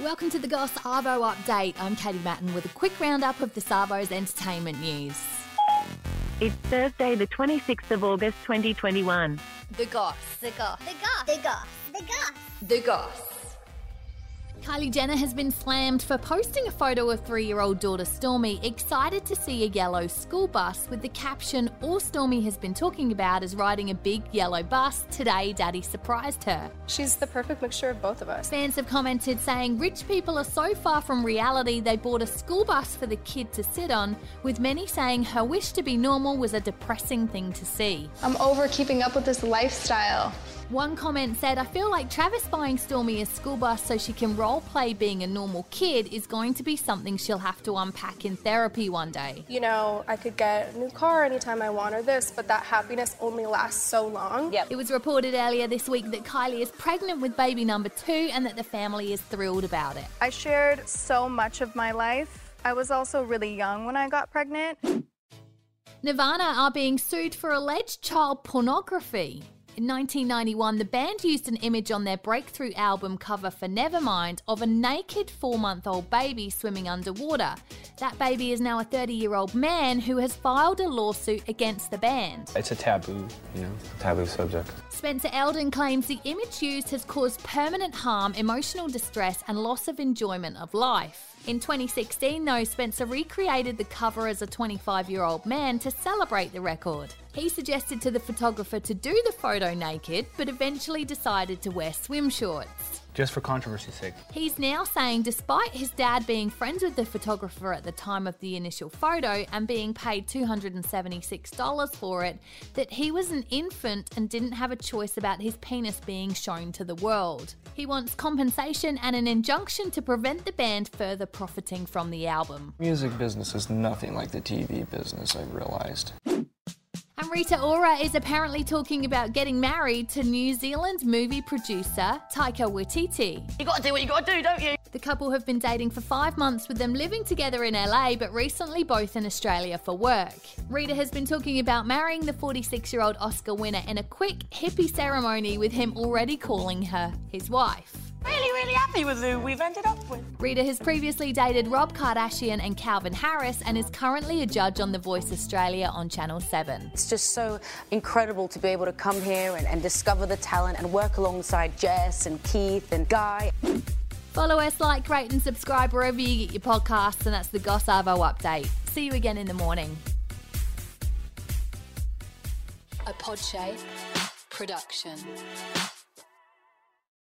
Welcome to the Goss Arvo update. I'm Katie Matten with a quick roundup of the Savo's entertainment news. It's Thursday, the 26th of August, 2021. The Goss. The goss. The goss. The goss. The goss. The Goss. Kylie Jenner has been slammed for posting a photo of three year old daughter Stormi excited to see a yellow school bus with the caption, All Stormi has been talking about is riding a big yellow bus. Today, Daddy surprised her. She's the perfect mixture of both of us. Fans have commented saying rich people are so far from reality they bought a school bus for the kid to sit on, with many saying her wish to be normal was a depressing thing to see. I'm over keeping up with this lifestyle. One comment said, I feel like Travis buying Stormi a school bus so she can role play being a normal kid is going to be something she'll have to unpack in therapy one day. You know, I could get a new car anytime I want or this, but that happiness only lasts so long. It was reported earlier this week that Kylie is pregnant with baby number two and that the family is thrilled about it. I shared so much of my life. I was also really young when I got pregnant. Nirvana are being sued for alleged child pornography. In 1991, the band used an image on their breakthrough album cover for Nevermind of a naked four month old baby swimming underwater. That baby is now a 30 year old man who has filed a lawsuit against the band. It's a taboo, you know, taboo subject. Spencer Elden claims the image used has caused permanent harm, emotional distress, and loss of enjoyment of life. In 2016, though, Spencer recreated the cover as a 25 year old man to celebrate the record. He suggested to the photographer to do the photo naked, but eventually decided to wear swim shorts. Just for controversy's sake. He's now saying, despite his dad being friends with the photographer at the time of the initial photo and being paid $276 for it, that he was an infant and didn't have a choice about his penis being shown to the world. He wants compensation and an injunction to prevent the band further profiting from the album. Music business is nothing like the TV business, I realized. Rita Ora is apparently talking about getting married to New Zealand movie producer Taika Waititi. You gotta do what you gotta do, don't you? The couple have been dating for five months with them living together in LA, but recently both in Australia for work. Rita has been talking about marrying the 46 year old Oscar winner in a quick, hippie ceremony with him already calling her his wife. Really, really happy with who we've ended up with. Rita has previously dated Rob Kardashian and Calvin Harris and is currently a judge on The Voice Australia on Channel 7. It's just so incredible to be able to come here and, and discover the talent and work alongside Jess and Keith and Guy. Follow us, like, rate, and subscribe wherever you get your podcasts, and that's the Goss Arvo update. See you again in the morning. A Podshape production.